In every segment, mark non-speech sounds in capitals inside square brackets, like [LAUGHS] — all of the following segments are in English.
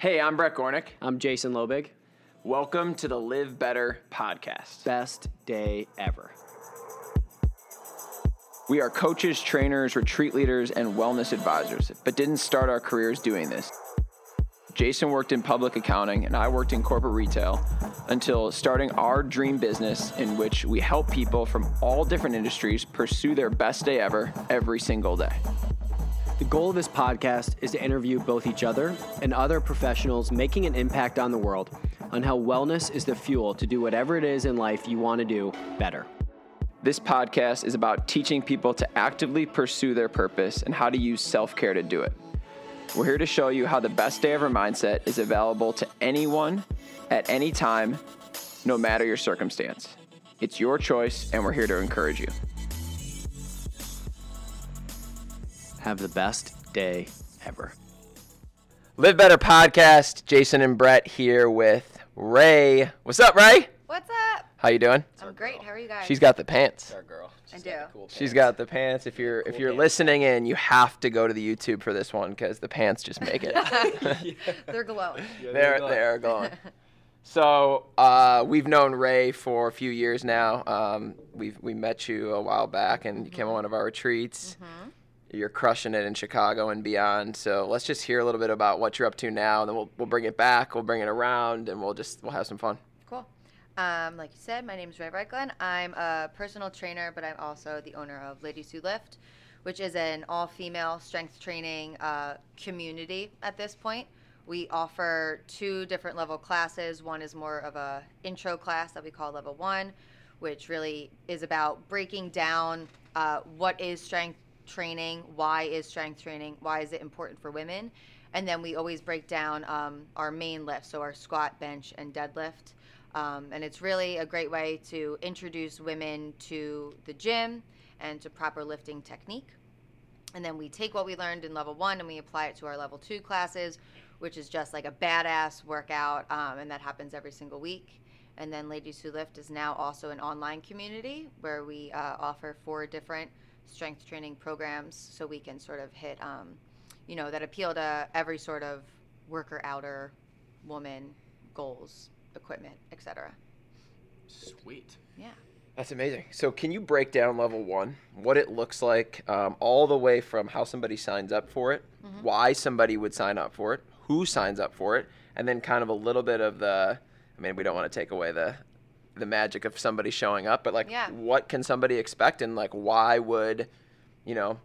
Hey, I'm Brett Gornick. I'm Jason Lobig. Welcome to the Live Better podcast. Best day ever. We are coaches, trainers, retreat leaders, and wellness advisors, but didn't start our careers doing this. Jason worked in public accounting and I worked in corporate retail until starting our dream business in which we help people from all different industries pursue their best day ever every single day. The goal of this podcast is to interview both each other and other professionals making an impact on the world on how wellness is the fuel to do whatever it is in life you want to do better. This podcast is about teaching people to actively pursue their purpose and how to use self care to do it. We're here to show you how the best day ever mindset is available to anyone at any time, no matter your circumstance. It's your choice, and we're here to encourage you. Have the best day ever. Live Better podcast. Jason and Brett here with Ray. What's up, Ray? What's up? How you doing? I'm great. How are you guys? She's got the pants. Our girl. She's I do. got the cool She's pants. got the pants. If you're if you're pants. listening in, you have to go to the YouTube for this one because the pants just make it. [LAUGHS] [LAUGHS] They're glowing. Yeah, they're go. they're going. [LAUGHS] So uh, we've known Ray for a few years now. Um, we've we met you a while back, and you came on one of our retreats. You're crushing it in Chicago and beyond. So let's just hear a little bit about what you're up to now, and then we'll we'll bring it back. We'll bring it around, and we'll just we'll have some fun. Cool. Um, like you said, my name is Ray Reichlin. I'm a personal trainer, but I'm also the owner of Ladies Who Lift, which is an all-female strength training uh, community at this point. We offer two different level classes. One is more of a intro class that we call level one, which really is about breaking down uh, what is strength training, why is strength training, why is it important for women, and then we always break down um, our main lift, so our squat, bench, and deadlift. Um, and it's really a great way to introduce women to the gym and to proper lifting technique. And then we take what we learned in level one and we apply it to our level two classes, which is just like a badass workout, um, and that happens every single week. And then Ladies Who Lift is now also an online community where we uh, offer four different strength training programs so we can sort of hit, um, you know, that appeal to every sort of worker outer woman goals, equipment, etc. Sweet. Yeah. That's amazing. So, can you break down level one, what it looks like, um, all the way from how somebody signs up for it, why somebody would sign up for it, who signs up for it, and then kind of a little bit of the. I mean, we don't want to take away the the magic of somebody showing up, but like, Yeah. what can somebody expect, and like, why would, you know,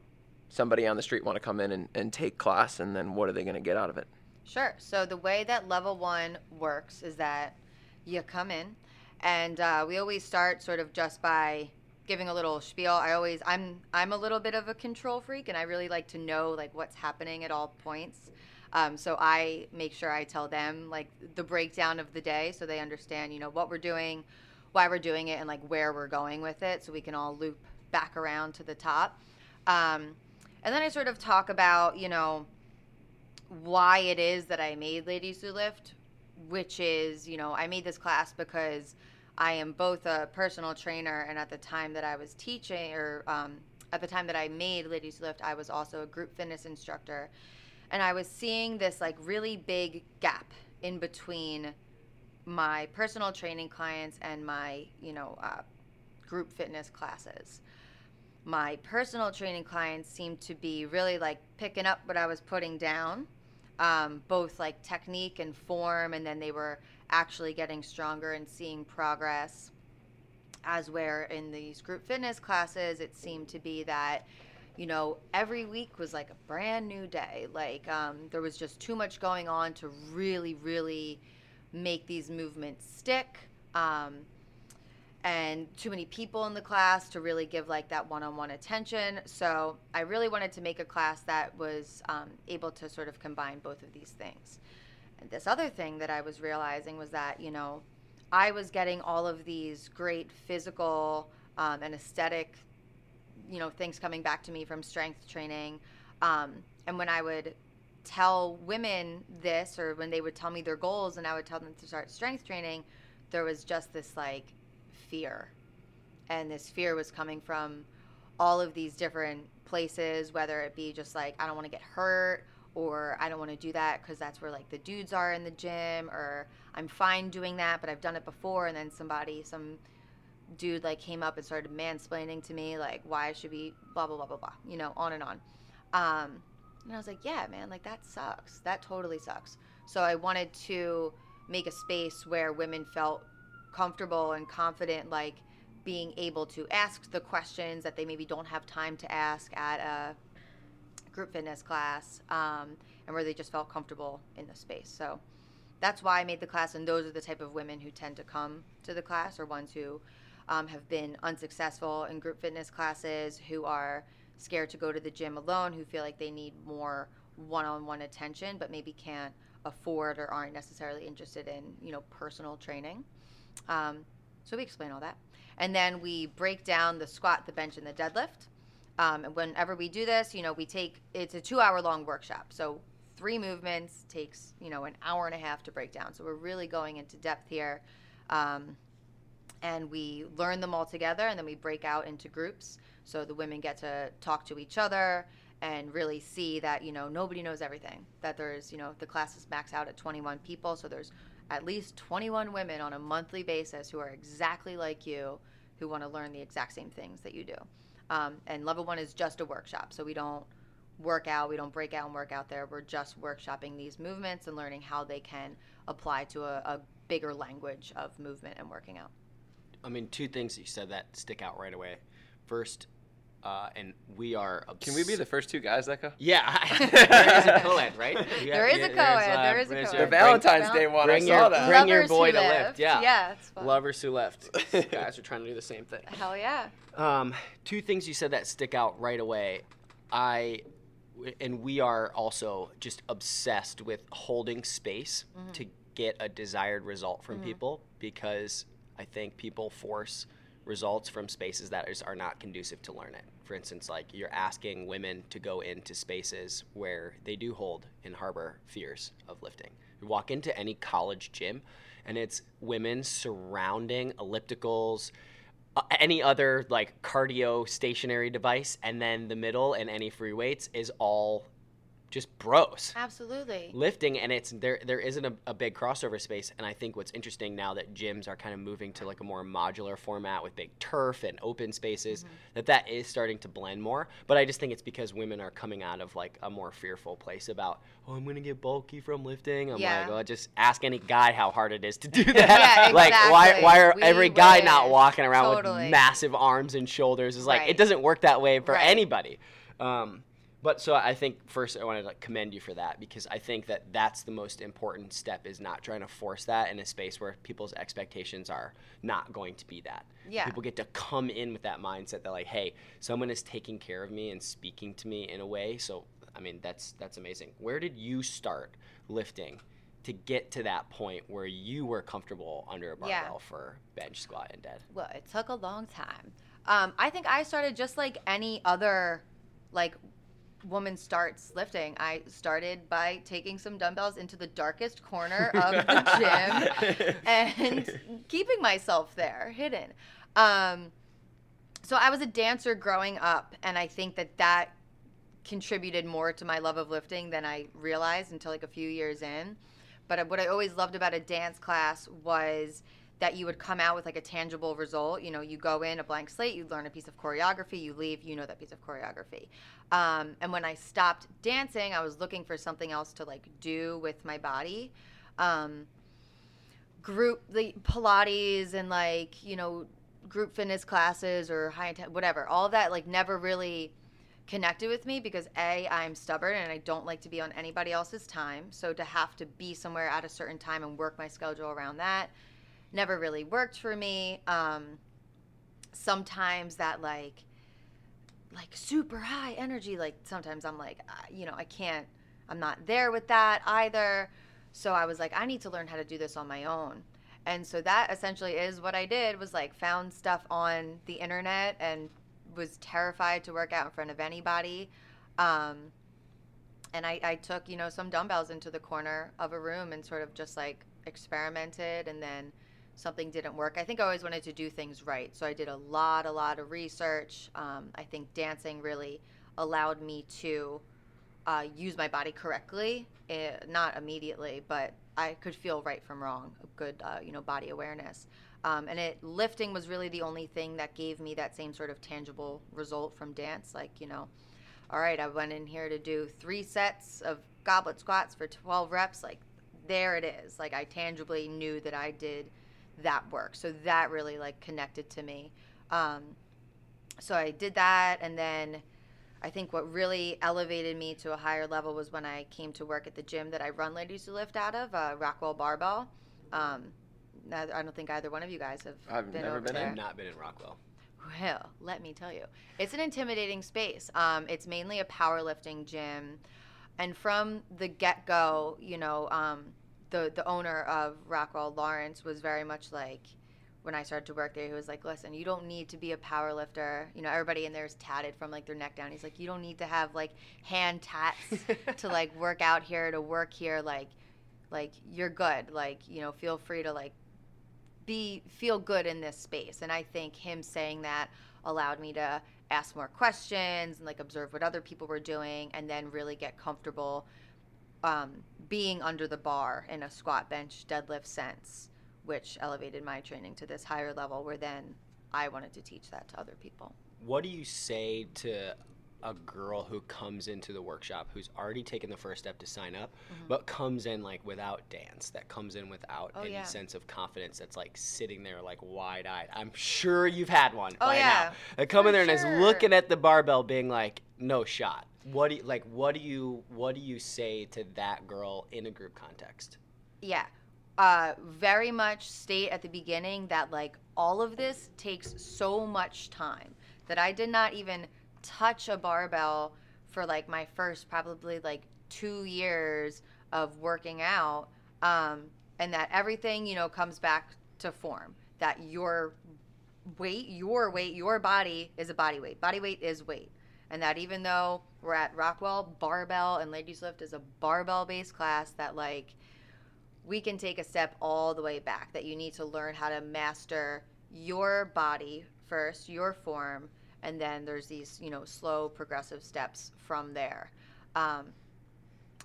somebody on the street want to come in and, and take class, and then what are they going to get out of it? Sure. So the way that level one works is that you come in, and uh, we always start sort of just by giving a little spiel. I always I'm I'm a little bit of a control freak, and I really like to know like what's happening at all points. Um, so I make sure I tell them like the breakdown of the day, so they understand you know what we're doing, why we're doing it, and like where we're going with it, so we can all loop back around to the top. Um, and then I sort of talk about you know why it is that I made Ladies Who Lift, which is, you know, I made this class because I am both a personal trainer and at the time that I was teaching, or um, at the time that I made Ladies Who Lift, I was also a group fitness instructor. And I was seeing this like really big gap in between my personal training clients and my, you know, uh, group fitness classes my personal training clients seemed to be really like picking up what I was putting down, um, both like technique and form, and then they were actually getting stronger and seeing progress. As where in these group fitness classes, it seemed to be that, you know, every week was like a brand new day. Like um, there was just too much going on to really, really make these movements stick. Um, and too many people in the class to really give like that one-on-one attention so i really wanted to make a class that was um, able to sort of combine both of these things and this other thing that i was realizing was that you know i was getting all of these great physical um, and aesthetic you know things coming back to me from strength training um, and when i would tell women this or when they would tell me their goals and i would tell them to start strength training there was just this like fear. And this fear was coming from all of these different places, whether it be just like, I don't want to get hurt, or I don't want to do that because that's where like the dudes are in the gym, or I'm fine doing that, but I've done it before, and then somebody, some dude like came up and started mansplaining to me like why I should be blah blah blah blah blah, you know, on and on. Um, and I was like, yeah, man, like that sucks. That totally sucks. So I wanted to make a space where women felt comfortable and confident, like being able to ask the questions that they maybe don't have time to ask at a group fitness class um, and where they just felt comfortable in the space. So that's why I made the class, and those are the type of women who tend to come to the class, or ones who um, have been unsuccessful in group fitness classes, who are scared to go to the gym alone, who feel like they need more one-on-one attention, but maybe can't afford or aren't necessarily interested in you know personal training. Um, so we explain all that, and then we break down the squat, the bench, and the deadlift. Um, and whenever we do this, you know, we take it's a two hour long workshop. So three movements takes, you know, an hour and a half to break down. So we're really going into depth here. Um, and we learn them all together and then we break out into groups. So the women get to talk to each other and really see that, you know, nobody knows everything. That there's, you know, the classes max out at 21 people. So there's at least 21 women on a monthly basis who are exactly like you who want to learn the exact same things that you do. Um, and level one is just a workshop. So we don't work out, we don't break out and work out there. We're just workshopping these movements and learning how they can apply to a, a bigger language of movement and working out. I mean, two things that you said that stick out right away. First, uh, and we are. Obs- Can we be the first two guys that go? Yeah, [LAUGHS] [LAUGHS] there is a co-ed, right? You There have- is a there's, co-ed, uh, there is a there's co-ed. your- The Valentine's Val- Day one, bring I your- saw that. bring your boy who to lift, yeah. Yeah, it's fun. Lovers who left. [LAUGHS] Guys are trying to do the same thing. Hell yeah. Um, two things you said that stick out right away. I and we are also just obsessed with holding space to get a desired result from people because I think people force results from spaces that is, are not conducive to learn it. For instance, like you're asking women to go into spaces where they do hold and harbor fears of lifting. You walk into any college gym and it's women surrounding ellipticals, uh, any other like cardio stationary device, and then the middle and any free weights is all just bros Absolutely. lifting and it's there there isn't a, a big crossover space and i think what's interesting now that gyms are kind of moving to like a more modular format with big turf and open spaces Mm-hmm. that that is starting to blend more but i just think it's because women are coming out of like a more fearful place about oh i'm gonna get bulky from lifting i'm Yeah. like oh just ask any guy how hard it is to do [LAUGHS] that Yeah, [LAUGHS] like why why are We every guy not walking around Totally. with massive arms and shoulders is like Right. it doesn't work that way for Right. anybody um, but so I think first I want to like commend you for that because I think that that's the most important step is not trying to force that in a space where people's expectations are not going to be that. Yeah. People get to come in with that mindset that like, hey, someone is taking care of me and speaking to me in a way. So I mean that's that's amazing. Where did you start lifting to get to that point where you were comfortable under a Yeah. barbell for bench, squat, and dead? Well, it took a long time. Um, I think I started just like any other, like, woman starts lifting. I started by taking some dumbbells into the darkest corner [LAUGHS] of the gym and keeping myself there, hidden. Um, so I was a dancer growing up, and I think that that contributed more to my love of lifting than I realized until like a few years in. But what I always loved about a dance class was that you would come out with like a tangible result. You know, you go in a blank slate, you learn a piece of choreography, you leave, you know that piece of choreography. Um, and when I stopped dancing, I was looking for something else to like do with my body. Um, group the Pilates and like you know group fitness classes or high intent whatever all that like never really connected with me because a i'm stubborn and i don't like to be on anybody else's time so to have to be somewhere at a certain time and work my schedule around that never really worked for me. Um, sometimes that like like super high energy like sometimes i'm like uh, you know i can't i'm not there with that either. So i was like i need to learn how to do this on my own. And so that essentially is what i did was like found stuff on the internet and was terrified to work out in front of anybody. Um, and I, I took you know some dumbbells into the corner of a room and sort of just like experimented and then something didn't work i think i always wanted to do things right so i did a lot a lot of research um, i think dancing really allowed me to uh, use my body correctly, eh, not immediately, but I could feel right from wrong, a good, uh, you know, body awareness. Um, and it lifting was really the only thing that gave me that same sort of tangible result from dance. Like, you know, all right, I went in here to do three sets of goblet squats for 12 reps. Like, there it is. Like, I tangibly knew that I did that work. So that really like connected to me. Um, so I did that, and then I think what really elevated me to a higher level was when I came to work at the gym that I run Ladies Who Lift out of, uh, Rockwell Barbell. Um, I don't think either one of you guys have I've been never over been there. I've not been in Rockwell. Well, let me tell you, it's an intimidating space. Um, it's mainly a powerlifting gym, and from the get go, you know, um, the the owner of Rockwell, Lawrence, was very much like. When I started to work there, he was like, "Listen, you don't need to be a power lifter. You know, everybody in there is tatted from like their neck down. He's like, you don't need to have like hand tats [LAUGHS] to like work out here to work here. Like, like you're good. Like, you know, feel free to like be feel good in this space and i think him saying that allowed me to ask more questions and like observe what other people were doing and then really get comfortable um, being under the bar in a squat bench deadlift sense which elevated my training to this higher level where then i wanted to teach that to other people. What do you say to a girl who comes into the workshop who's already taken the first step to sign up, but comes in like without dance, that comes in without Mm-hmm. Oh, any yeah. sense of confidence, that's like sitting there like wide eyed? I'm sure you've had one Oh, by yeah. now. That come in For there and is looking at the barbell, being like, no shot. What do you like? What do you what do you say to that girl in a group context? yeah uh, very much state at the beginning that like all of this takes so much time that i did not even touch a barbell for like my first probably like two years of working out um, and that everything you know comes back to form that your weight your weight your body is a body weight. Body weight is weight. And that even though we're at rockwell barbell and ladies lift is a barbell based class that like we can take a step all the way back that you need to learn how to master your body first your form and then there's these you know slow progressive steps from there. Um,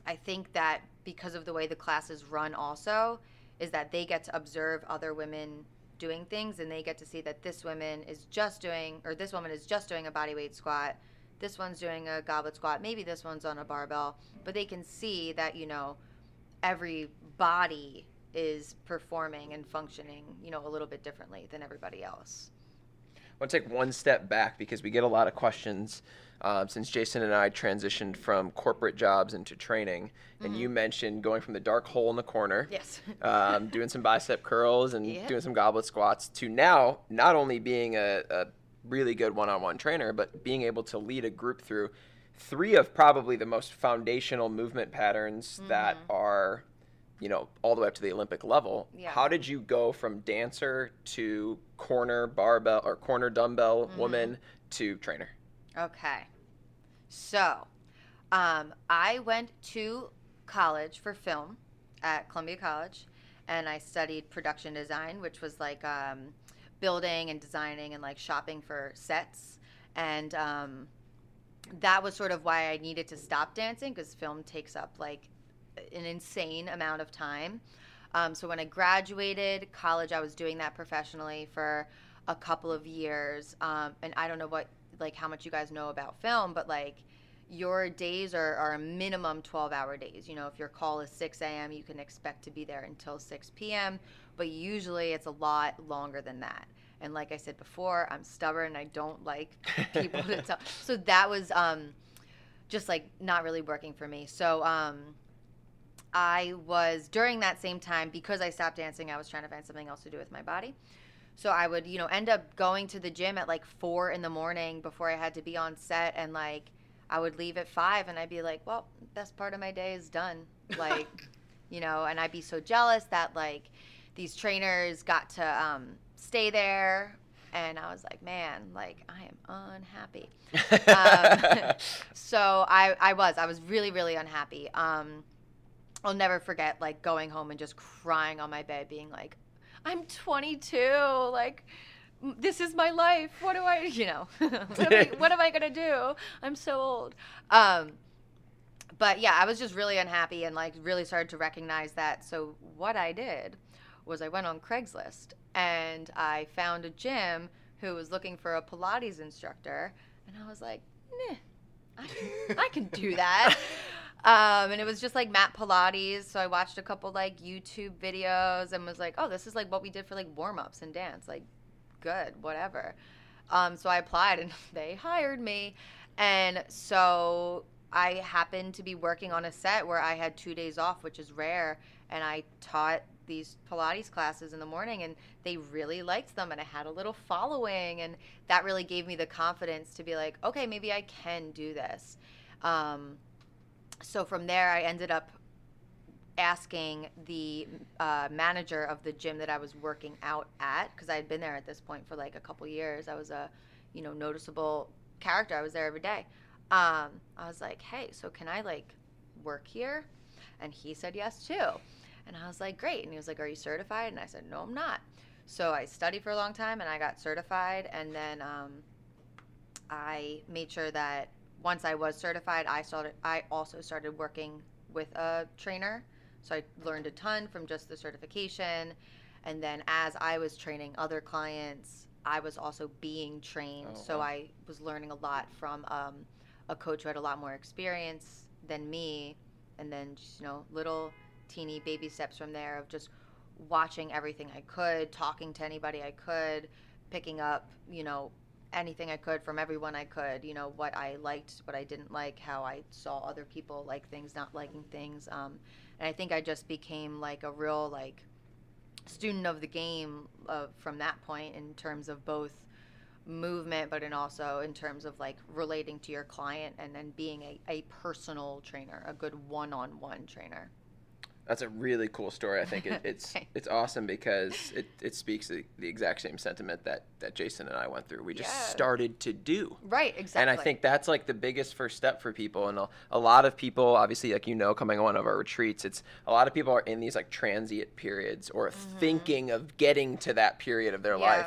i think that because of the way the classes run also is that they get to observe other women doing things and they get to see that this woman is just doing or this woman is just doing a body weight squat this one's doing a goblet squat maybe this one's on a barbell but they can see that you know every body is performing and functioning you know a little bit differently than everybody else want to take one step back because we get a lot of questions uh, since Jason and I transitioned from corporate jobs into training. And you mentioned going from the dark hole in the corner, yes [LAUGHS] um, doing some bicep curls and Yeah. doing some goblet squats, to now not only being a, a really good one on one trainer, but being able to lead a group through three of probably the most foundational movement patterns that are you know all the way up to the olympic level Yeah. how did you go from dancer to corner barbell or corner dumbbell woman to trainer Okay. So, um, I went to college for film at Columbia College, and I studied production design, which was like um, building and designing and like shopping for sets. And um, that was sort of why I needed to stop dancing because film takes up like an insane amount of time. Um, so when I graduated college, I was doing that professionally for a couple of years. Um, and I don't know what, like, how much you guys know about film, but like, your days are, are a minimum 12 hour days. You know, if your call is 6 a.m., you can expect to be there until 6 p.m., but usually it's a lot longer than that. And like I said before, I'm stubborn. I don't like [LAUGHS] people to tell. So that was um, just like not really working for me. So um, I was during that same time because I stopped dancing. I was trying to find something else to do with my body. So I would, you know, end up going to the gym at like four in the morning before I had to be on set, and like I would leave at five, and I'd be like, "Well, best part of my day is done." [LAUGHS] Like, you know, and I'd be so jealous that like these trainers got to um, stay there, and I was like, "Man, like I am unhappy." [LAUGHS] um, [LAUGHS] so I, I was, I was really, really unhappy. Um, I'll never forget like going home and just crying on my bed, being like, "I'm 22, like." This is my life. What do I, [LAUGHS] you know, [LAUGHS] what, am I, [LAUGHS] what am I gonna do? I'm so old. Um, but yeah, I was just really unhappy and like really started to recognize that. So what I did was I went on Craigslist and I found a gym who was looking for a Pilates instructor, and I was like, nah, I can, I can do that. Um, and it was just like mat Pilates. So I watched a couple like YouTube videos and was like, oh, this is like what we did for like warm ups and dance. Like, good, whatever. Um, so I applied and [LAUGHS] they hired me. And so I happened to be working on a set where I had two days off, which is rare. And I taught these Pilates classes in the morning and they really liked them. And I had a little following. And that really gave me the confidence to be like, okay, maybe I can do this. Um, so from there, I ended up asking the uh, manager of the gym that I was working out at because I had been there at this point for like a couple years. I was a, you know, noticeable character. I was there every day. Um, I was like, hey, so can I like work here? And he said yes too. And I was like, great. And he was like, are you certified? And I said, no, I'm not. So I studied for a long time and I got certified. And then um, I made sure that once I was certified, I started. I also started working with a trainer, so I learned a ton from just the certification. And then as I was training other clients, I was also being trained. Oh, so wow. I was learning a lot from um, a coach who had a lot more experience than me. And then just, you know, little teeny baby steps from there of just watching everything I could, talking to anybody I could, picking up, you know, anything I could from everyone I could, you know, what I liked, what I didn't like, how I saw other people like things, not liking things. Um, and I think I just became like a real like student of the game uh, from that point in terms of both movement, but in also in terms of like relating to your client and then being a, a personal trainer, a good one-on-one trainer. That's a really cool story. I think it, [LAUGHS] it's Thanks. it's awesome because it, it speaks the, the exact same sentiment that, that Jason and I went through. We just Yeah. started to do. Right, exactly. And I think that's like the biggest first step for people. And a, a lot of people, obviously, like you know, coming on one of our retreats, it's a lot of people are in these like transient periods or thinking of getting to that period of their Mm-hmm. Yeah. life.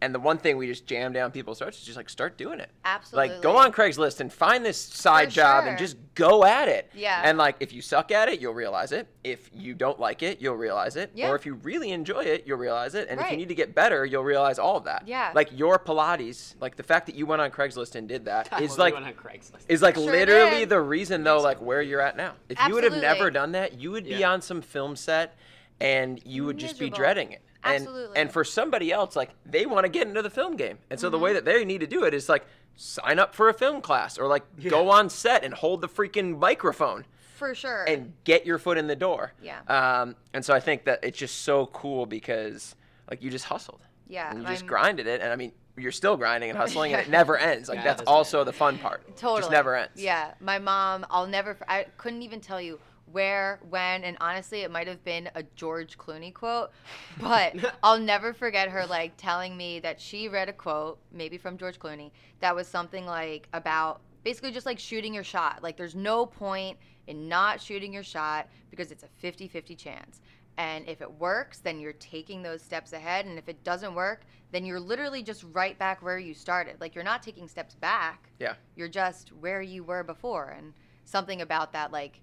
And the one thing we just jam down people's throats is just like start doing it. Absolutely. Like go on Craigslist and find this side For job and just go at it. Yeah. And like if you suck at it, you'll realize it. If you don't like it, you'll realize it. Yeah. Or if you really enjoy it, you'll realize it. And if you need to get better, you'll realize all of that. Yeah. Like your Pilates, like the fact that you went on Craigslist and did that [LAUGHS] I is like going on Craigslist. is like Sure literally did. the reason though like where you're at now. If you would have never done that, you would be Yeah. on some film set and you would just be dreading it. And Absolutely. and for somebody else like they want to get into the film game. And so the Mm-hmm. way that they need to do it is like sign up for a film class or like go on set and hold the freaking microphone for sure. and get your foot in the door. Yeah. Um, and so I think that it's just so cool because like you just hustled. Yeah, And you just I'm- grinded it. And I mean, you're still grinding and hustling and it [LAUGHS] never ends. Like Yeah, that's also end. the fun part. Totally. Just never ends. Yeah. My mom, I'll never, I couldn't even tell you where, when, and honestly, it might have been a George Clooney quote, [LAUGHS] but [LAUGHS] I'll never forget her like telling me that she read a quote, maybe from George Clooney, that was something like about basically just like shooting your shot. Like there's no point in not shooting your shot because it's a 50 50 chance. And if it works, then you're taking those steps ahead. And if it doesn't work, then you're literally just right back where you started. Like you're not taking steps back Yeah. you're just where you were before and something about that like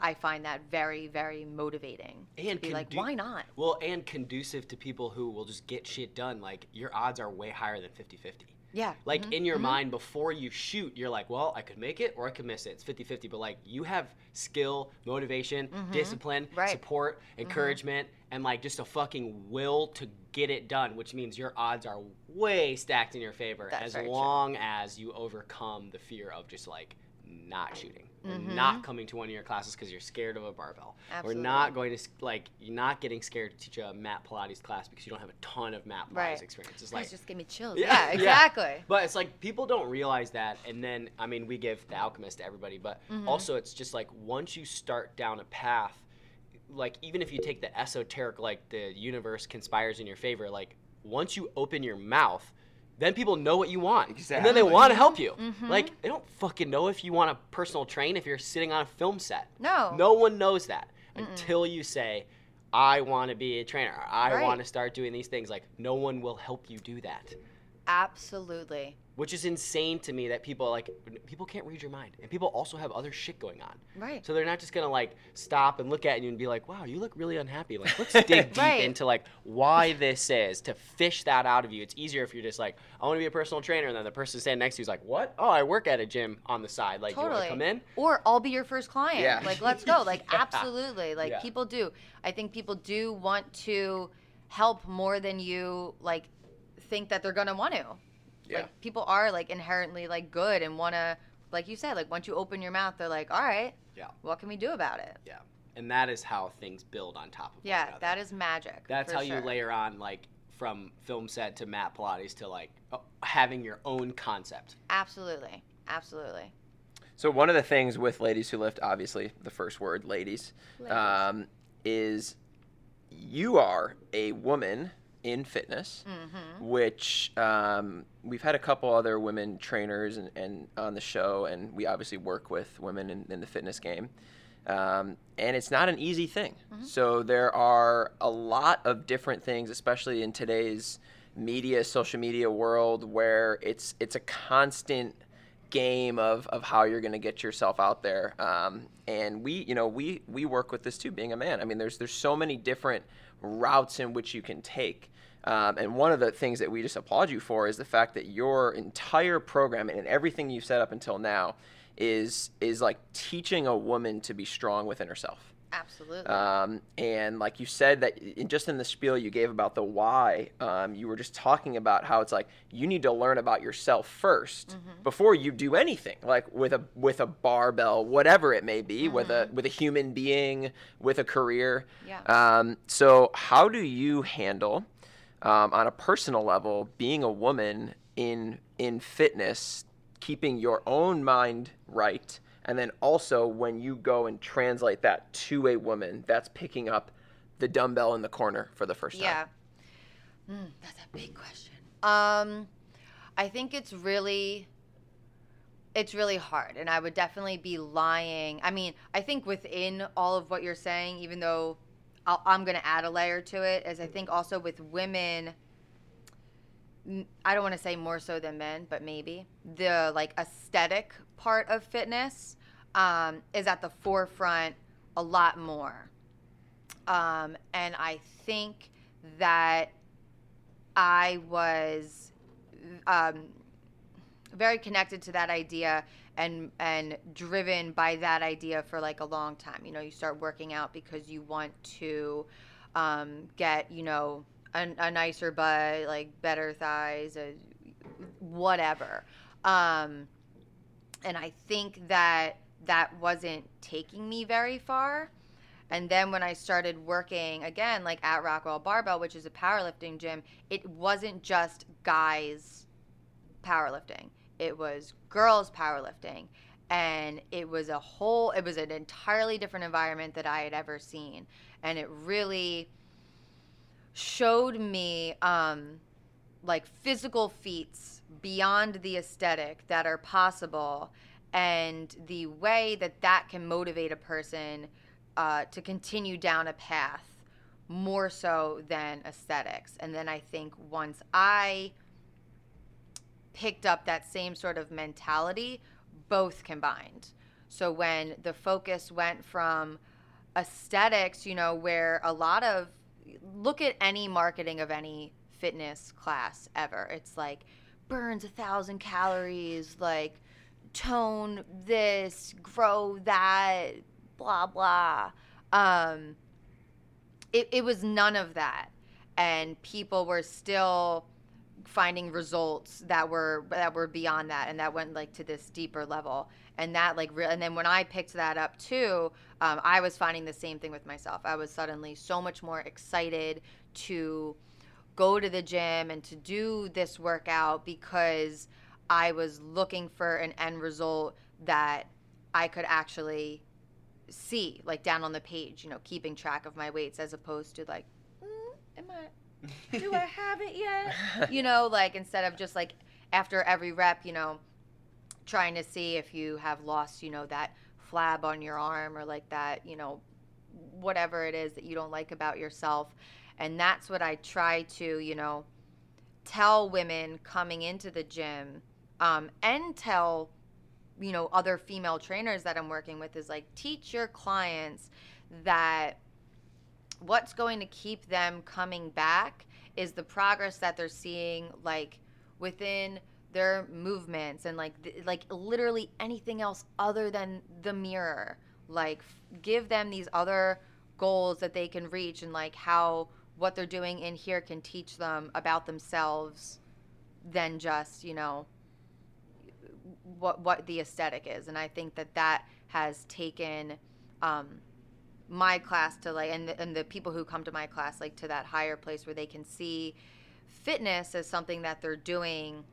i find that very very motivating And be like why not Well, and conducive to people who will just get shit done. Like your odds are way higher than 50-50. yeah Like mhm, in your mhm. mind before you shoot, you're like, well, I could make it or I could miss it. It's 50-50, but like you have skill, motivation, discipline, Mm-hmm. Right. Mm-hmm. support, encouragement, and like just a fucking will to get it done, which means your odds are way stacked in your favor That's as very true. long as you overcome the fear of just like not shooting Mm-hmm. not coming to one of your classes because you're scared of a barbell Absolutely. or not going to like you're not getting scared to teach a mat Pilates class because you don't have a ton of mat Pilates Right. experience. It's like just give me chills Yeah, yeah, yeah. exactly but it's like people don't realize that, and then I mean, we give the alchemist to everybody, but Mm-hmm. also it's just like once you start down a path, like even if you take the esoteric, like the universe conspires in your favor, like once you open your mouth, then people know what you want, and then they want to help you. Mm-hmm. Like they don't fucking know if you want a personal train if you're sitting on a film set. No. no one knows that until you say. I want to be a trainer. I Right. want to start doing these things. Like, no one will help you do that. absolutely which is insane to me that people like people can't read your mind and people also have other shit going on. Right. so they're not just gonna like stop and look at you and be like wow you look really unhappy. Like let's [LAUGHS] dig deep Right. into like why this is to fish that out of you. It's easier if you're just like i want to be a personal trainer and then the person standing next to you is like what? Oh i work at a gym on the side. Like you want totally. to come in? Or i'll be your first client. Yeah. like [LAUGHS] let's go. Like Yeah. absolutely. Like Yeah. people do. I think people do want to help more than you like think that they're gonna want to Yeah. like people are like inherently like good and want to like you said like once you open your mouth they're like all right Yeah. what can we do about it yeah and that is how things build on top of one yeah that is magic That's for how you layer on like from film set to mat Pilates to like oh, having your own concept. absolutely absolutely So one of the things with ladies who lift, obviously the first word, ladies, Ladies. Um, is you are a woman in fitness, Mm-hmm. which um, we've had a couple other women trainers and, and on the show, and we obviously work with women in, in the fitness game. Um, and it's not an easy thing. So there are a lot of different things, especially in today's media, social media world, where it's it's a constant game of, of how you're going to get yourself out there. Um, and we, you know, we we work with this too, being a man. I mean, there's there's so many different routes in which you can take. Um, and one of the things that we just applaud you for is the fact that your entire program and everything you've set up until now is is like teaching a woman to be strong within herself. Absolutely Um, and like you said that in, just in the spiel you gave about the why, um, you were just talking about how it's like you need to learn about yourself 1st before you do anything, like with a with a barbell, whatever it may be, with a with a human being, with a career. Yeah. Um, so how do you handle, um, on a personal level, being a woman in in fitness, keeping your own mind right? And then also when you go and translate that to a woman that's picking up the dumbbell in the corner for the first Yeah. time. Mm, that's a big question. Um, I think it's really, it's really hard, and I would definitely be lying. I mean, I think within all of what you're saying, even though I'll, I'm going to add a layer to it, is I think also with women. I don't want to say more so than men, but maybe the like aesthetic part of fitness um, is at the forefront a lot more. Um, and I think that I was um, very connected to that idea and and driven by that idea for like a long time. You know, you start working out because you want to um, get you know a, a nicer butt, like better thighs, a, whatever. Um, and I think that that wasn't taking me very far. And then when I started working again, like at Rockwell Barbell, which is a powerlifting gym, it wasn't just guys powerlifting, it was girls powerlifting. And it was a whole, it was an entirely different environment that I had ever seen. And it really showed me um, like physical feats beyond the aesthetic that are possible and the way that that can motivate a person uh, to continue down a path more so than aesthetics. And then I think once I picked up that same sort of mentality, both combined. So when the focus went from aesthetics, you know, where a lot of look at any marketing of any fitness class ever. It's like burns a thousand calories, like tone this, grow that, blah blah. Um, it, it was none of that, and people were still finding results that were that were beyond that and that went like to this deeper level and that like real and then when i picked that up too um, i was finding the same thing with myself i was suddenly so much more excited to go to the gym and to do this workout because i was looking for an end result that i could actually see like down on the page you know keeping track of my weights as opposed to like mm, am i do I [LAUGHS] have it yet? you know, like instead of just like after every rep, you know, trying to see if you have lost, you know, that flab on your arm or like that, you know, whatever it is that you don't like about yourself. And that's what I try to, you know, tell women coming into the gym um, and tell you know other female trainers that I'm working with is like teach your clients that what's going to keep them coming back is the progress that they're seeing like within their movements and like th- like literally anything else other than the mirror. Like f- give them these other goals that they can reach and like how what they're doing in here can teach them about themselves than just you know what what the aesthetic is. And i think that that has taken um, my class to like and the, and the people who come to my class like to that higher place where they can see fitness as something that they're doing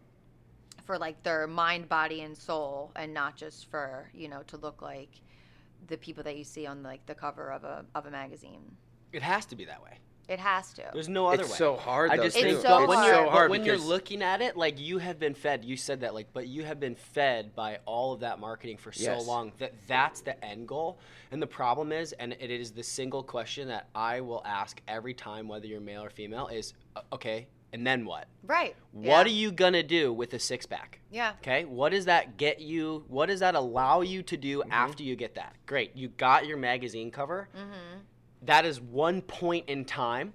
for like their mind body and soul and not just for you know to look like the people that you see on like the cover of a of a magazine It has to be that way. it has to There's no other It's way. so hard, I though, just It's think so but when hard. you're so hard when you're looking at it, like you have been fed. You said that, like, but you have been fed by all of that marketing for so Yes. long that that's the end goal. And the problem is, and it is the single question that I will ask every time, whether you're male or female, is uh, okay, and then what? right What are you gonna do with a six pack? yeah Okay, what does that get you? What does that allow you to do Mm-hmm. after you get that? Great, you got your magazine cover. That is one point in time.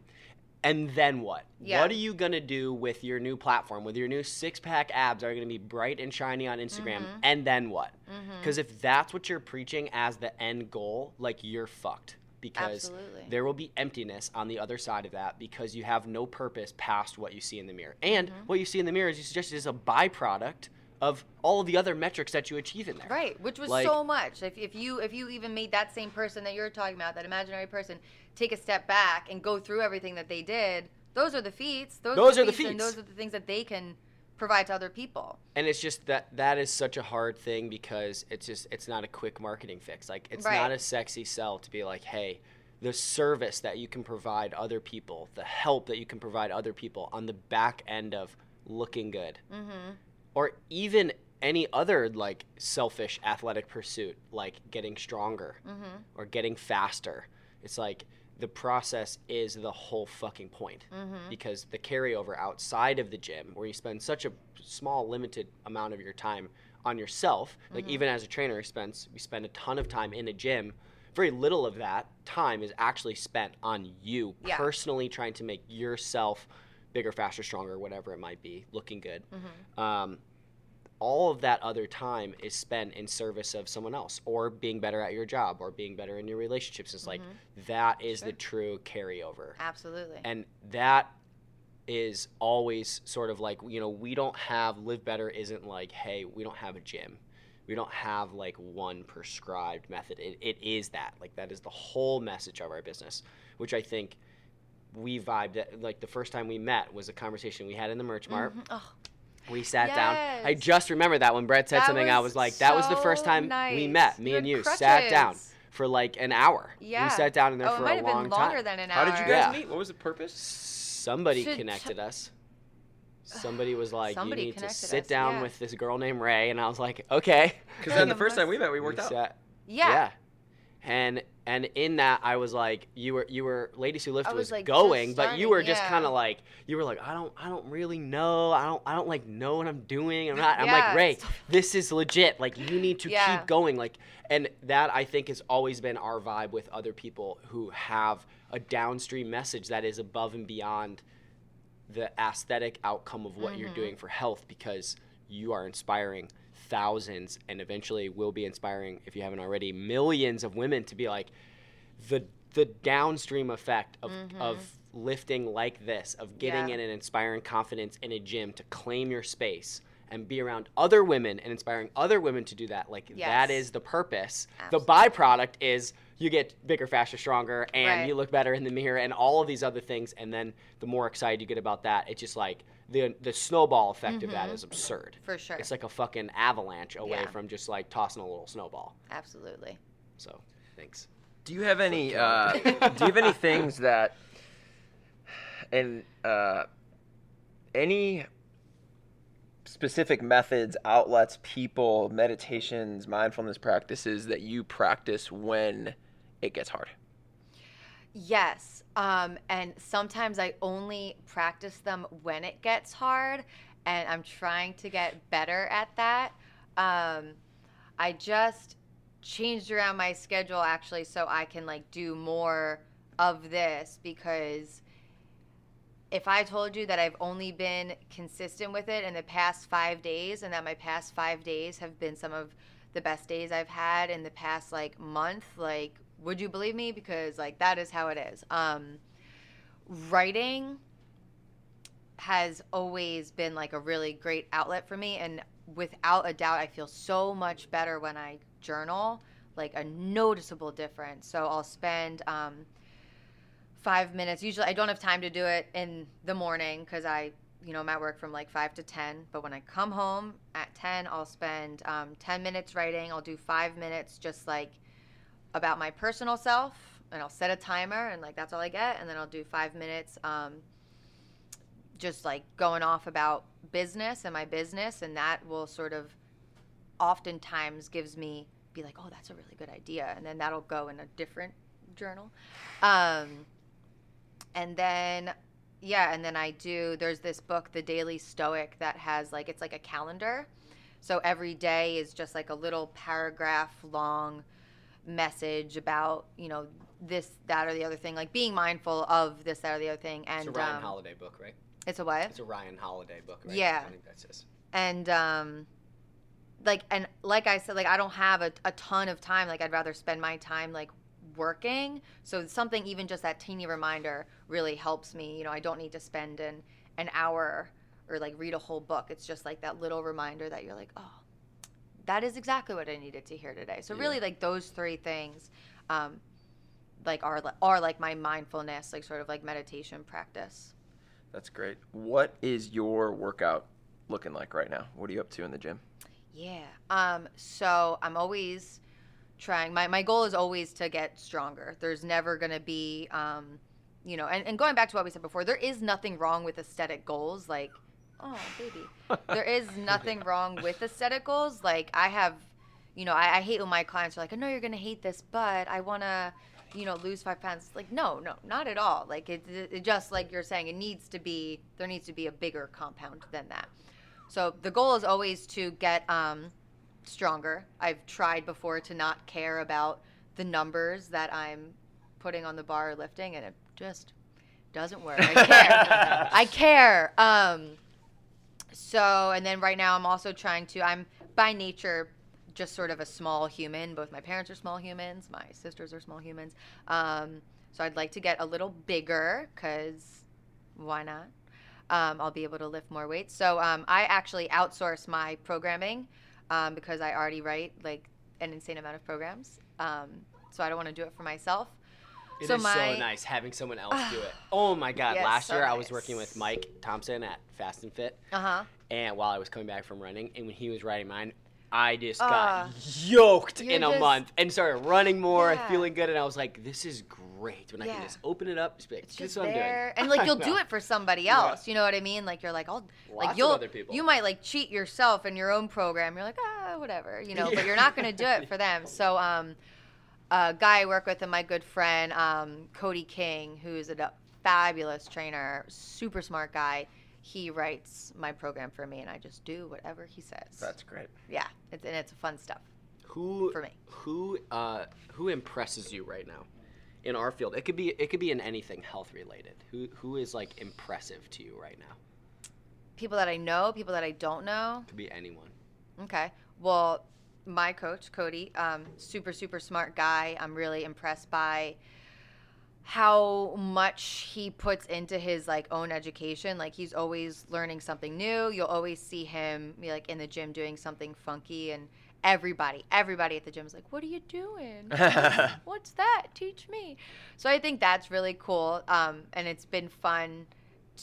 And then what? Yeah. What are you going to do with your new platform, with your new six pack abs are going to be bright and shiny on Instagram? Mm-hmm. And then what? Because if that's what you're preaching as the end goal, like you're fucked. Because Absolutely. there will be emptiness on the other side of that because you have no purpose past what you see in the mirror. And Mm-hmm. what you see in the mirror, as you suggested, is a byproduct of all of the other metrics that you achieve in there. Right, which was Like- so much. If, if you if you even made that same person that you're talking about, that imaginary person, take a step back and go through everything that they did, those are the feats. Those, Those are are the the feats, and feats. those are the things that they can provide to other people. and it's just that that is such a hard thing because it's just it's not a quick marketing fix like it's Right. not a sexy sell to be like hey the service that you can provide other people the help that you can provide other people on the back end of looking good Mm-hmm. or even any other like selfish athletic pursuit like getting stronger Mm-hmm. or getting faster it's like the process is the whole fucking point Mm-hmm. because the carryover outside of the gym where you spend such a small limited amount of your time on yourself like Mm-hmm. even as a trainer spends we spend a ton of time in a gym very little of that time is actually spent on you Yeah. personally trying to make yourself bigger faster stronger whatever it might be looking good Mm-hmm. um, all of that other time is spent in service of someone else or being better at your job or being better in your relationships. It's like mm-hmm. that is the true carryover. Absolutely. and that is always sort of like you know we don't have live better isn't like hey we don't have a gym. We don't have like one prescribed method. It, it is that. Like that is the whole message of our business which i think we vibed at, like the first time we met was a conversation we had in the merch mart. Mm-hmm. Oh, we sat down i just remember that when brett said That something i was was like that was the first time we met me You and had you sat down for like an hour yeah. we sat down in there oh, for it might a have long been longer time than an How did you guys Yeah. meet? What was the purpose? somebody To- to- connected us. Somebody was like, Somebody "You need to sit us, down yeah. with this girl named Ray," and I was like, "Okay." [LAUGHS] Because then the [LAUGHS] first time we met, we worked We out. sat- Yeah. And and in that, I was like, "You were you were Ladies Who Lift I was, was, like, just going, but you were just yeah. kind of like you were like, I don't I don't really know. I don't I don't like know what I'm doing. I'm not. I'm like Ray, [LAUGHS] this is legit. Like you need to Yeah. keep going. Like and that I think has always been our vibe with other people who have a downstream message that is above and beyond the aesthetic outcome of what you're Mm-hmm. doing for health because you are inspiring thousands and eventually will be inspiring if you haven't already millions of women to be like the the downstream effect of of lifting like this of getting Mm-hmm. Yeah. in and inspiring confidence in a gym to claim your space and be around other women and inspiring other women to do that like that Yes. is the purpose Absolutely. the byproduct is you get bigger faster stronger and Right. you look better in the mirror and all of these other things and then the more excited you get about that it's just like the the snowball effect of that is absurd For sure. it's like a fucking avalanche away Yeah. from just like tossing a little snowball Absolutely. so thanks Do you have any? Uh, [LAUGHS] do you have any things that, and uh, any specific methods, outlets, people, meditations, mindfulness practices that you practice when it gets hard? Yes. Um, and sometimes I only practice them when it gets hard. and I'm trying to get better at that. Um, I just changed around my schedule actually so I can like do more of this because if I told you that I've only been consistent with it in the past five days and that my past five days have been some of the best days I've had in the past like month, like, would you believe me? Because like that is how it is. Um, writing has always been like a really great outlet for me and without a doubt I feel so much better when I journal, like a noticeable difference. So I'll spend um, five minutes. Usually, I don't have time to do it in the morning because I, you know, I'm at work from like five to ten. But when I come home at ten, I'll spend um, ten minutes writing. I'll do five minutes just like about my personal self, and I'll set a timer, and like that's all I get. And then I'll do five minutes, um, just like going off about business and my business, and that will sort of oftentimes gives me be like, oh, that's a really good idea, and then that'll go in a different journal. Um, and then, yeah, and then I do. There's this book, The Daily Stoic, that has like it's like a calendar. So every day is just like a little paragraph long message about you know this, that, or the other thing, like being mindful of this, that, or the other thing. And it's a Ryan um, Holiday book, right? It's a what? It's a Ryan Holiday book, right? Yeah. I think that's his. and um like and like i said like i don't have a, a ton of time like i'd rather spend my time like working so something even just that teeny reminder really helps me you know i don't need to spend an an hour or like read a whole book it's just like that little reminder that you're like oh that is exactly what i needed to hear today so really like those three things um like are are like my mindfulness like sort of like meditation practice That's great. What is your workout looking like right now? What are you up to in the gym? Yeah. Um, so I'm always trying. My, my goal is always to get stronger. There's never going to be, um, you know, and, and going back to what we said before, there is nothing wrong with aesthetic goals. Like, oh, baby. there is [LAUGHS] nothing wrong with aesthetic goals. Like, I have, you know, I, I hate when my clients are like, I know you're going to hate this, but I want to, you know, lose five pounds. Like, no, no, not at all. Like, it, it, it just like you're saying, it needs to be, there needs to be a bigger compound than that. So the goal is always to get um, stronger. I've tried before to not care about the numbers that I'm putting on the bar or lifting, and it just doesn't work. I [LAUGHS] care. I care. Um, so, and then right now I'm also trying to. I'm by nature just sort of a small human. Both my parents are small humans. My sisters are small humans. Um, so I'd like to get a little bigger because why not? um, I'll be able to lift more weights. So um, I actually outsource my programming um, because I already write like an insane amount of programs. Um, so I don't want to do it for myself. It is so so my nice having someone else do it. [SIGHS] Oh my god! Yes, Last so year I was working with Mike Thompson at Fast and Fit, uh huh. and while I was coming back from running, and when he was riding mine, I just Ah. got yoked in a just- month and started running more Yeah. feeling good. And I was like, "This is great when I Yeah. can just open it up, just be like, It's this just what I'm doing." there, [LAUGHS] and like you'll do it for somebody else. You know what I mean? Like you're like, I'll Lots like you'll other people. you might like cheat yourself in your own program. You're like, ah, whatever, you know. But you're not gonna do it for them. [LAUGHS] So um, a guy I work with and my good friend um, Cody King, who's a fabulous trainer, super smart guy. He writes my program for me, and I just do whatever he says. That's great. yeah, it's, and it's fun stuff. Who for me. Who uh, who impresses you right now in our field? It could be it could be in anything health related. Who who is like impressive to you right now? People that I know, people that I don't know. Could be anyone. Okay. Well, my coach, Cody, um, super, super smart guy. I'm really impressed by how much he puts into his like own education. Like he's always learning something new. You'll always see him be, like in the gym doing something funky and everybody, everybody at the gym is like, What are you doing? [LAUGHS] What's that? Teach me. So I think that's really cool. Um, and it's been fun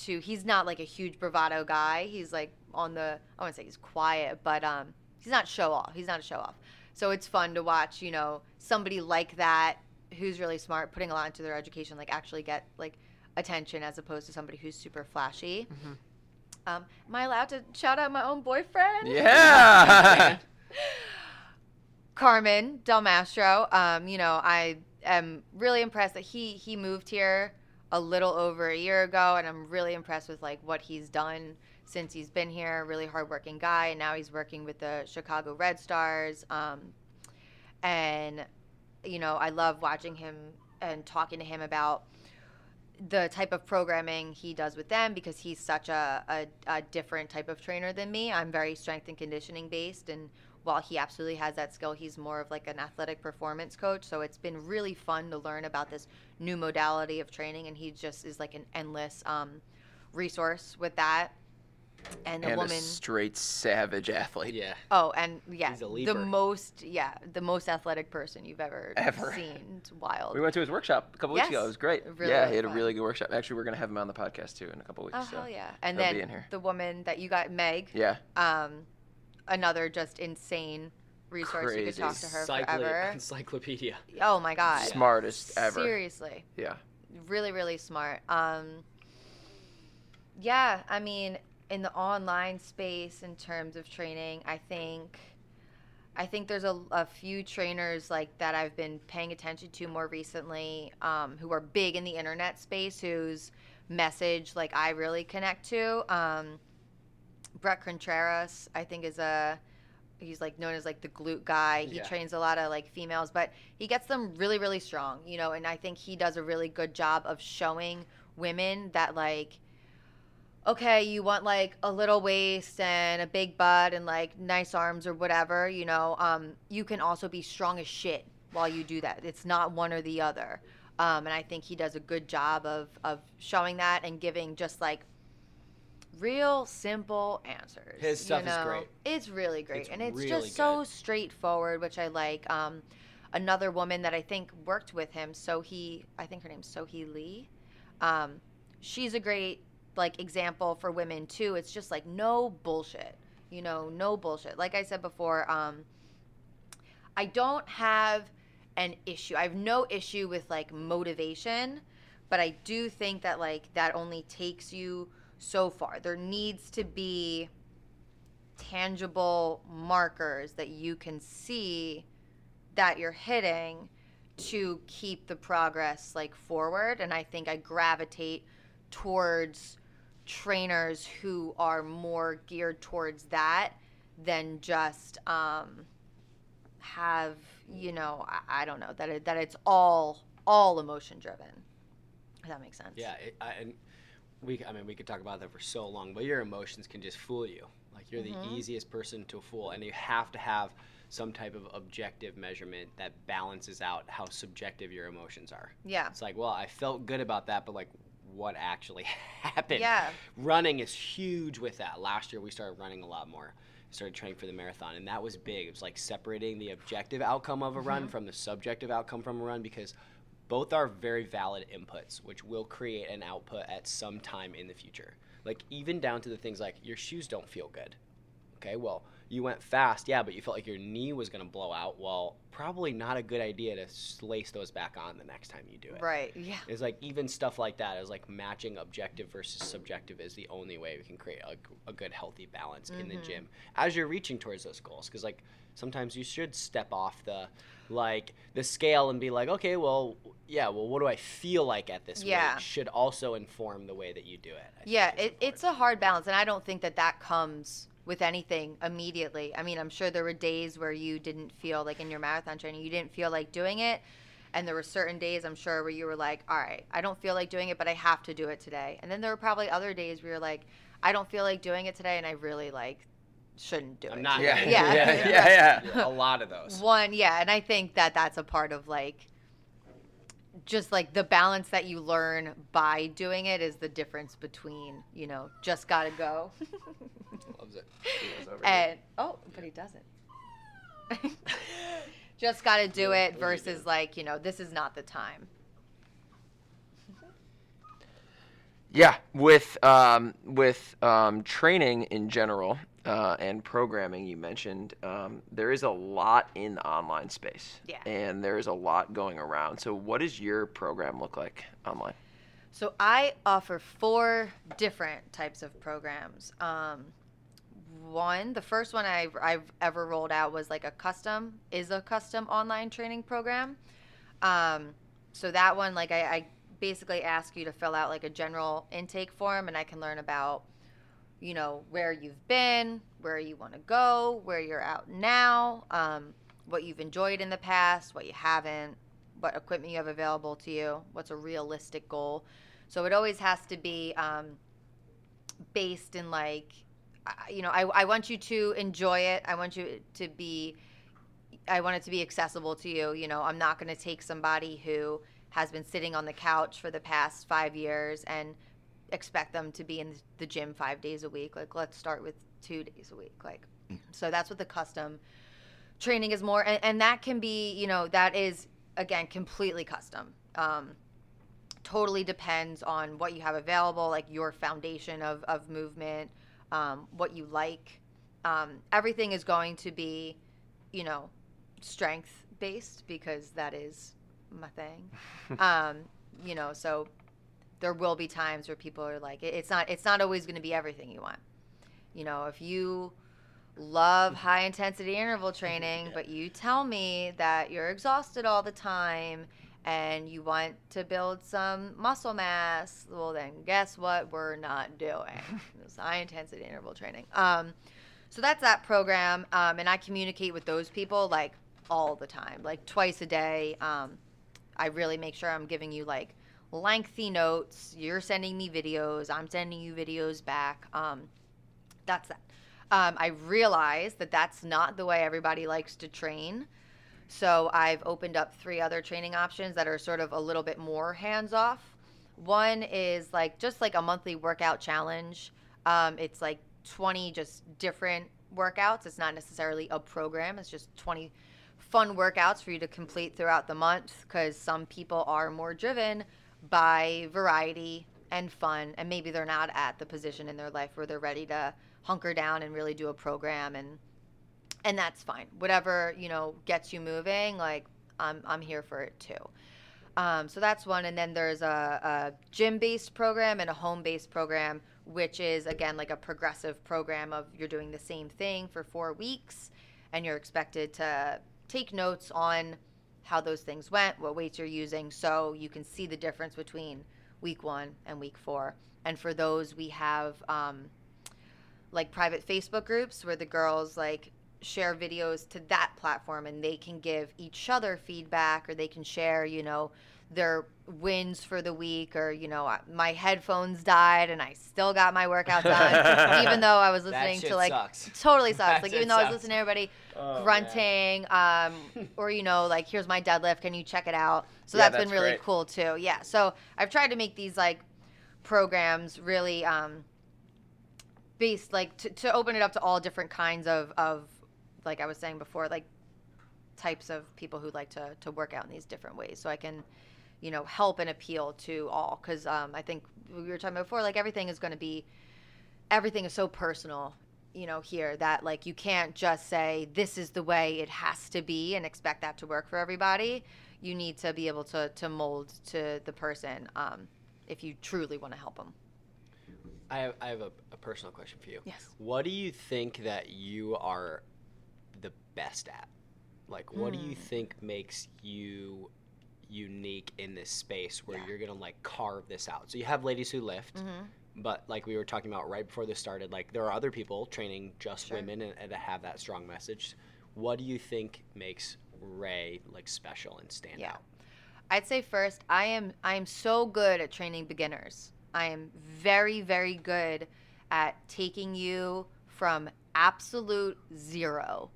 to he's not like a huge bravado guy. He's like on the I wouldn't say he's quiet, but um he's not show off. He's not a show off. So it's fun to watch, you know, somebody like that who's really smart, putting a lot into their education, like actually get like attention as opposed to somebody who's super flashy. Um, am I allowed to shout out my own boyfriend? Yeah. [LAUGHS] Carmen Del Mastro. Um, you know, I am really impressed that he he moved here a little over a year ago, and I'm really impressed with like what he's done since he's been here. Really hardworking guy, and now he's working with the Chicago Red Stars. Um, and you know, I love watching him and talking to him about the type of programming he does with them because he's such a, a, a different type of trainer than me. I'm very strength and conditioning based, and while he absolutely has that skill, he's more of like an athletic performance coach. So it's been really fun to learn about this new modality of training, and he just is like an endless um, resource with that. And the and woman, a straight savage athlete. Yeah. oh, and yeah, He's a the most, yeah, the most athletic person you've ever, Ever. seen. It's wild. We went to his workshop a couple weeks ago. It was great. Really, yeah, really he had a really good workshop. Actually, we're gonna have him on the podcast too in a couple weeks. Oh so hell yeah! And he'll then be in here. the woman that you got, Meg, Yeah, um, another just insane resource. You could talk to her Cycli- forever. encyclopedia. Oh my god, smartest ever. Seriously, Yeah. really, really smart. Um, yeah, I mean, in the online space, in terms of training, I think, I think there's a, a few trainers like that I've been paying attention to more recently, um, who are big in the internet space, whose message like I really connect to. Um, Bret Contreras, I think, is a he's like known as like the glute guy. He Yeah. trains a lot of like females, but he gets them really, really strong, you know. And I think he does a really good job of showing women that like, okay, you want like a little waist and a big butt and like nice arms or whatever, you know. Um, you can also be strong as shit while you do that. It's not one or the other. Um, and I think he does a good job of of showing that and giving just like real simple answers. His you stuff is know? great. It's really great, It's and it's really just so straightforward, which I like. Um, another woman that I think worked with him, Sohee, I think her name's Sohee Lee. Um, she's a great like example for women too. It's just like no bullshit, you know, no bullshit. Like I said before, um, I don't have an issue. I have no issue with like motivation, but I do think that like that only takes you so far. There needs to be tangible markers that you can see that you're hitting to keep the progress like forward and I think I gravitate towards trainers who are more geared towards that than just um have you know I, I don't know that it, that it's all all emotion driven if that makes sense Yeah, it, I, and we. I mean, we could talk about that for so long, but your emotions can just fool you. Like you're Mm-hmm. the easiest person to fool, and you have to have some type of objective measurement that balances out how subjective your emotions are. yeah It's like, well, I felt good about that, but like, what actually [LAUGHS] happened? Yeah. Running is huge with that. Last year, we started running a lot more. Started training for the marathon, and that was big. It was like separating the objective outcome of a run mm-hmm. from the subjective outcome from a run because both are very valid inputs, which will create an output at some time in the future. Like even down to the things like your shoes don't feel good. Okay, well, you went fast, yeah, but you felt like your knee was going to blow out. Well, probably not a good idea to lace those back on the next time you do it. right yeah It's like even stuff like that is like matching objective versus subjective is the only way we can create a good healthy balance in the mm-hmm. gym as you're reaching towards those goals. Because like sometimes you should step off the like the scale and be like, okay, well, yeah, well, what do I feel like at this Yeah. weight? Should also inform the way that you do it. I yeah it, it's a hard balance and i don't think that that comes with anything immediately i mean i'm sure there were days where you didn't feel like in your marathon training you didn't feel like doing it and there were certain days i'm sure where you were like all right i don't feel like doing it but i have to do it today and then there were probably other days where you're like i don't feel like doing it today and i really like shouldn't do I'm it not. today. Yeah. yeah Yeah, yeah, yeah. A lot of those. one yeah and i think that that's a part of like just like the balance that you learn by doing it is the difference between you know just gotta go [LAUGHS] Loves it. and oh but he doesn't [LAUGHS] just gotta do it versus like you know this is not the time Yeah, with um, with um, training in general uh, and programming, you mentioned um, there is a lot in the online space. Yeah. And there is a lot going around. So, what does your program look like online? So I offer four different types of programs. Um, one, the first one I've, I've ever rolled out was like a custom, is a custom online training program. Um, so that one, like I, I basically ask you to fill out like a general intake form, and I can learn about you know, where you've been, where you want to go, where you're out now, um, what you've enjoyed in the past, what you haven't, what equipment you have available to you, what's a realistic goal. So it always has to be um, based in like, I- you know, I, I want you to enjoy it. I want you to be, I want it to be accessible to you. You know, I'm not going to take somebody who has been sitting on the couch for the past five years and expect them to be in the gym five days a week. Like, let's start with two days a week. Like, so that's what the custom training is more, and, and that can be, you know, that is again completely custom. Um, totally depends on what you have available, like your foundation of of movement, um, what you like. Um, everything is going to be, you know, strength based because that is my thing. [LAUGHS] um, you know, so there will be times where people are like, it- it's not it's not always going to be everything you want. You know, if you love high intensity interval training, [LAUGHS] but you tell me that you're exhausted all the time and you want to build some muscle mass, well then guess what we're not doing? [LAUGHS] It's high intensity interval training. Um, so that's that program, um, and I communicate with those people like all the time, like twice a day. Um, I really make sure I'm giving you like lengthy notes. You're sending me videos. I'm sending you videos back. Um, that's that. Um, I realize that that's not the way everybody likes to train. So I've opened up three other training options that are sort of a little bit more hands off. One is like just like a monthly workout challenge. Um, it's like 20 just different workouts. It's not necessarily a program, it's just 20 fun workouts for you to complete throughout the month because some people are more driven by variety and fun and maybe they're not at the position in their life where they're ready to hunker down and really do a program and and that's fine whatever you know gets you moving like i'm, I'm here for it too um, so that's one and then there's a, a gym based program and a home based program which is again like a progressive program of you're doing the same thing for four weeks and you're expected to take notes on how those things went, what weights you're using, so you can see the difference between week one and week four. And for those, we have um, like private Facebook groups where the girls like share videos to that platform and they can give each other feedback or they can share, you know, their wins for the week or, you know, my headphones died and I still got my workout done, [LAUGHS] even though I was listening to like sucks. totally [LAUGHS] sucks. That like even though I was listening to everybody Oh, grunting, um, [LAUGHS] or you know, like here's my deadlift. Can you check it out? So Yeah, that's been really great. cool too. Yeah. So I've tried to make these like programs really um, based like to, to open it up to all different kinds of of like I was saying before, like types of people who like to to work out in these different ways. So I can you know help and appeal to all because um, I think we were talking before like everything is going to be everything is so personal you know here that like you can't just say this is the way it has to be and expect that to work for everybody you need to be able to to mold to the person um, if you truly want to help them I have, I have a, a personal question for you. Yes. What do you think that you are best at? Like, what do Hmm. you think makes you unique in this space where Yeah. you're gonna like carve this out? So you have ladies who lift, Mhm. but like we were talking about right before this started, like there are other people training just Sure. women and, and that have that strong message. What do you think makes Ray like special and stand Yeah. out? I'd say first, I am I am so good at training beginners. I am very very good at taking you from absolute zero.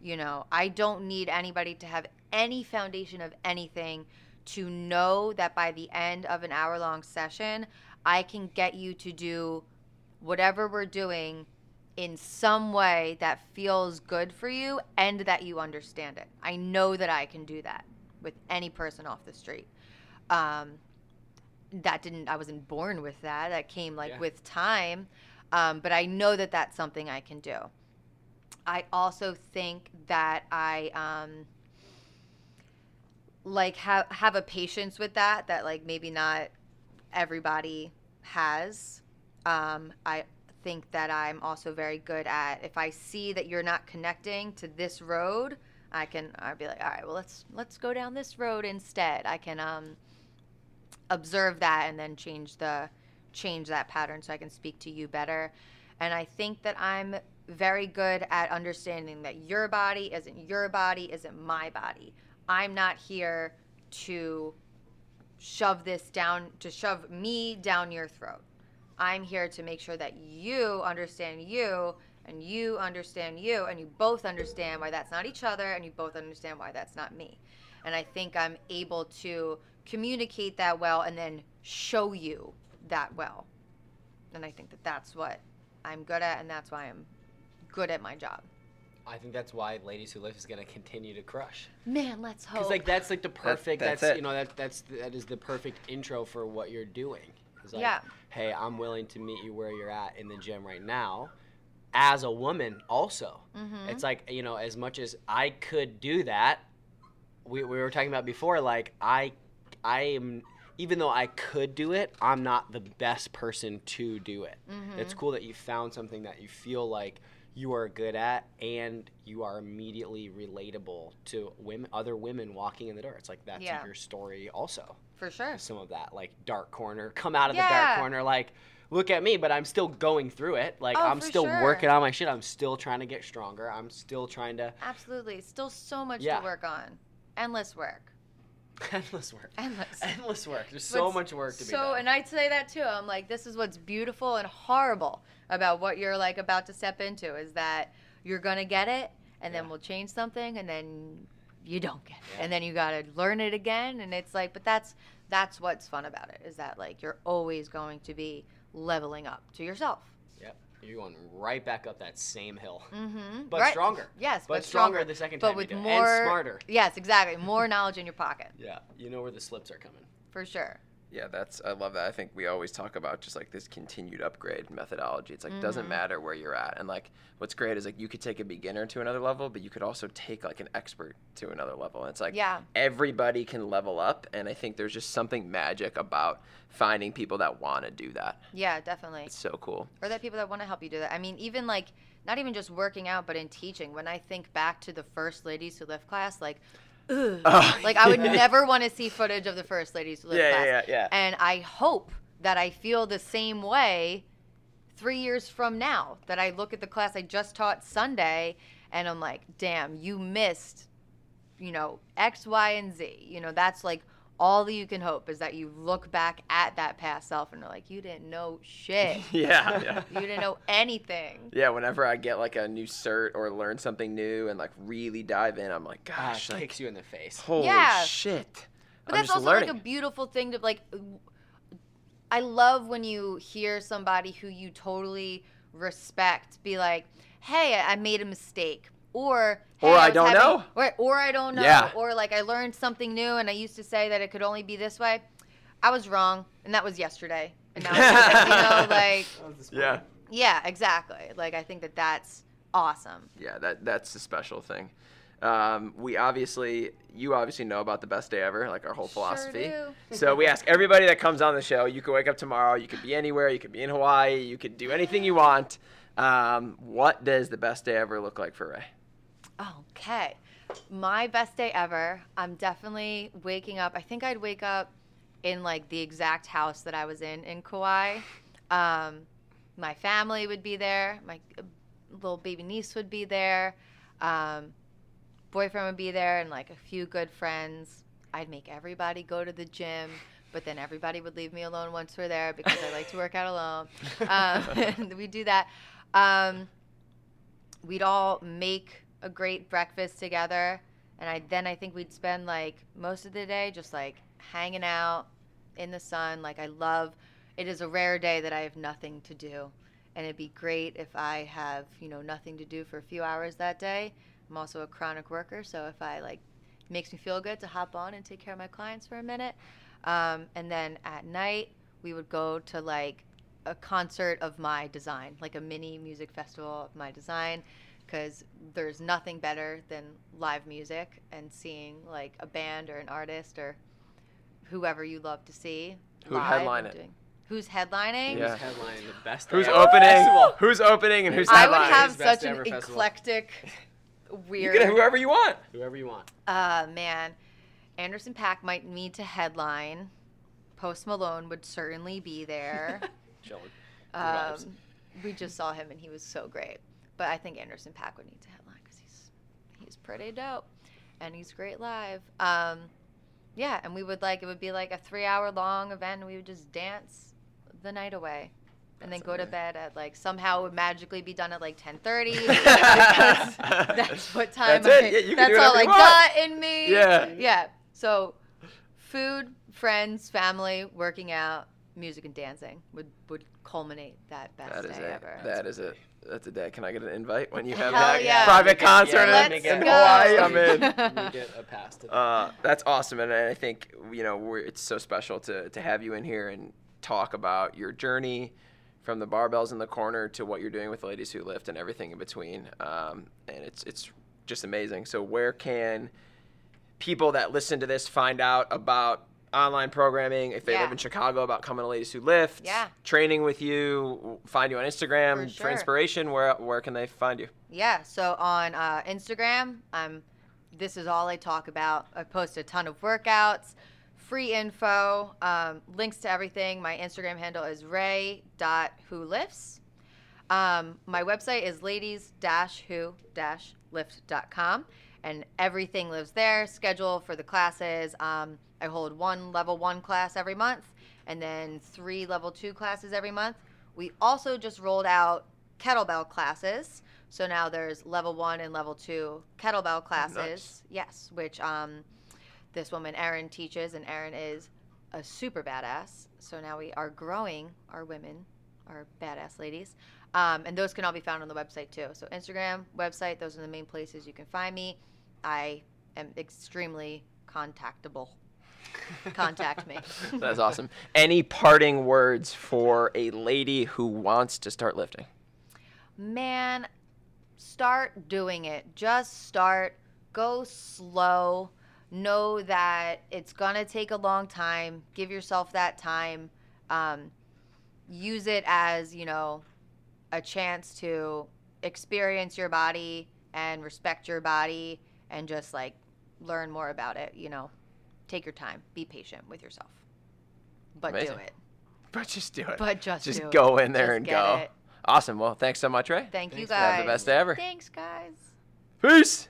You know, I don't need anybody to have any foundation of anything to know that by the end of an hour long session, I can get you to do whatever we're doing in some way that feels good for you and that you understand it. I know that I can do that with any person off the street. Um, that didn't, I wasn't born with that. That came like Yeah. with time. Um, but I know that that's something I can do. I also think that I, um, like have have a patience with that that like maybe not everybody has. Um, i think that i'm also very good at if i see that you're not connecting to this road i can i'd be like all right well let's let's go down this road instead. I can um, observe that and then change the change that pattern so i can speak to you better. And I think that I'm very good at understanding that your body isn't your body, isn't my body. I'm not here to shove this down, to shove me down your throat. I'm here to make sure that you understand you and you understand you and you both understand why that's not each other and you both understand why that's not me. And I think I'm able to communicate that well and then show you that well. And I think that that's what I'm good at and that's why I'm good at my job. I think that's why Ladies Who Lift is gonna continue to crush. Man, let's hope. Because like that's like the perfect. that's that's it. you know that that's that is the perfect intro for what you're doing. It's like, Yeah. Hey, I'm willing to meet you where you're at in the gym right now, as a woman also. Mm-hmm. It's like you know as much as I could do that, we we were talking about before. Like I, I am. Even though I could do it, I'm not the best person to do it. Mm-hmm. It's cool that you found something that you feel like you are good at and you are immediately relatable to women other women walking in the door. It's like that's Yeah. your story also. For sure. Some of that like dark corner, come out of the dark corner like look at me, but I'm still going through it. Like Oh, I'm still sure. working on my shit. I'm still trying to get stronger. I'm still trying to Absolutely. Still so much Yeah. to work on. Endless work. [LAUGHS] endless work. Endless. [LAUGHS] Endless work. There's so What's much work to be so, done. and I say that too. I'm like, this is what's beautiful and horrible about what you're like about to step into is that you're gonna get it, and then we'll change something, and then you don't get it, Yeah. and then you gotta learn it again, and it's like, but that's that's what's fun about it is that like you're always going to be leveling up to yourself. Yep. You're going right back up that same hill. Mm-hmm. But stronger. Yes, But but, stronger the second time but you with do it, and more smarter. Yes, exactly. More knowledge in your pocket Yeah. You know where the slips are coming. for sure. Yeah, that's I love that. I think we always talk about just like this continued upgrade methodology. It's like doesn't mm-hmm. matter where you're at. And like what's great is like you could take a beginner to another level, but you could also take like an expert to another level. And it's like Yeah. everybody can level up and I think there's just something magic about finding people that want to do that. Yeah, definitely. It's so cool. or that people that want to help you do that. I mean, even like not even just working out, but in teaching. When I think back to the first Ladies Who Lift class, like, Oh, like I would yeah. [LAUGHS] never want to see footage of the first Ladies Yeah, class. yeah, yeah, yeah. And I hope that I feel the same way three years from now. That I look at the class I just taught Sunday, and I'm like, damn, you missed, you know, X, Y, and Z. You know, that's like all that you can hope is that you look back at that past self and are like, you didn't know shit. [LAUGHS] yeah, yeah. [LAUGHS] You didn't know anything. Yeah, whenever I get like a new cert or learn something new and like really dive in, I'm like, Ah, gosh, it like, kicks you in the face. holy Yeah. shit. But I'm that's just also learning. like a beautiful thing to like. I love when you hear somebody who you totally respect be like, "Hey, I made a mistake," or Or "Hey, I don't having- know. or, or I don't know, Yeah. or like I learned something new and I used to say that it could only be this way. I was wrong, and that was yesterday, and now it's today. you know, [LAUGHS] like yeah. yeah, exactly. Like I think that that's awesome. Yeah, that that's a special thing. Um, we obviously, you obviously know about the best day ever, like our whole philosophy. do. so we ask everybody that comes on the show. You could wake up tomorrow. You could be anywhere. You could be in Hawaii. You could do anything you want. Um, what does the best day ever look like for Ray? Okay. My best day ever. I'm definitely waking up. I think I'd wake up in like the exact house that I was in in Kauai. Um, my family would be there. My uh, little baby niece would be there. Um, boyfriend would be there, and like a few good friends. I'd make everybody go to the gym, but then everybody would leave me alone once we're there because I like to work out alone. [LAUGHS] Um, [LAUGHS] we do that. Um, we'd all make a great breakfast together and I then I think we'd spend like most of the day just like hanging out in the sun. Like I love it is a rare day that I have nothing to do and it'd be great if I have you know nothing to do for a few hours that day. I'm also a chronic worker so if I like makes me feel good to hop on and take care of my clients for a minute. Um, and then at night we would go to like a concert of my design, like a mini music festival of my design, because there's nothing better than live music and seeing like a band or an artist or whoever you love to see. Who'd headline it? doing- Who's headlining? Yeah. Who's headlining the best? Who's ever opening? festival? Who's opening and who's headlining? I would have Best such an ever festival. eclectic, [LAUGHS] You weird. can have whoever you want. Whoever you want. Uh, man, Anderson .Paak might need to headline. Post Malone would certainly be there. [LAUGHS] Chilling. um, we just saw him and he was so great. But I think Anderson .Paak would need to headline because he's he's pretty dope, and he's great live. Um, yeah, and we would like it would be like a three hour long event, and we would just dance the night away. And then That's go to bed at like somehow it would magically be done at like ten thirty [LAUGHS] that's what time That's it. I, Yeah, you can that's all I want. got in me. Yeah. Yeah. So food, friends, family, working out, music and dancing would would culminate that best That is day a ever. that is a that's a day. Can I get an invite when you have Hell that yeah. private Yeah, concert let in, in Hawaii? I'm in. we get a pass to that. Uh, that's awesome, and I think you know we're, it's so special to to have you in here and talk about your journey from the barbells in the corner to what you're doing with ladies who lift and everything in between. Um, and it's it's just amazing. So where can people that listen to this find out about online programming if they Yeah. live in Chicago about coming to ladies who lift, Yeah. training with you, find you on Instagram For for, sure. inspiration? Where where can they find you? Yeah. So on uh, Instagram, um, this is all I talk about. I post a ton of workouts, free info, um, links to everything. My Instagram handle is ray dot ray.wholifts. Um, my website is ladies-who-lift.com, and everything lives there. Schedule for the classes. Um, I hold one level one class every month, and then three level two classes every month. We also just rolled out kettlebell classes. So now there's level one and level two kettlebell classes. nice. Yes, which um, this woman Erin teaches, and Erin is a super badass. So now we are growing our women, our badass ladies, um, and those can all be found on the website too. So Instagram, website, those are the main places you can find me. I am extremely contactable. Contact me. [LAUGHS] That's awesome. Any parting words for a lady who wants to start lifting? Man, start doing it. Just start. Go slow. Know that it's going to take a long time. Give yourself that time. Um, use it as, you know, a chance to experience your body and respect your body and just like learn more about it. You know, take your time. Be patient with yourself. But Amazing. do it. But just do it. But just just do it. go in there Just and get go. it. Awesome. Well, thanks so much, Ray. Thank you guys. Have the best day ever. Thanks, guys. Peace.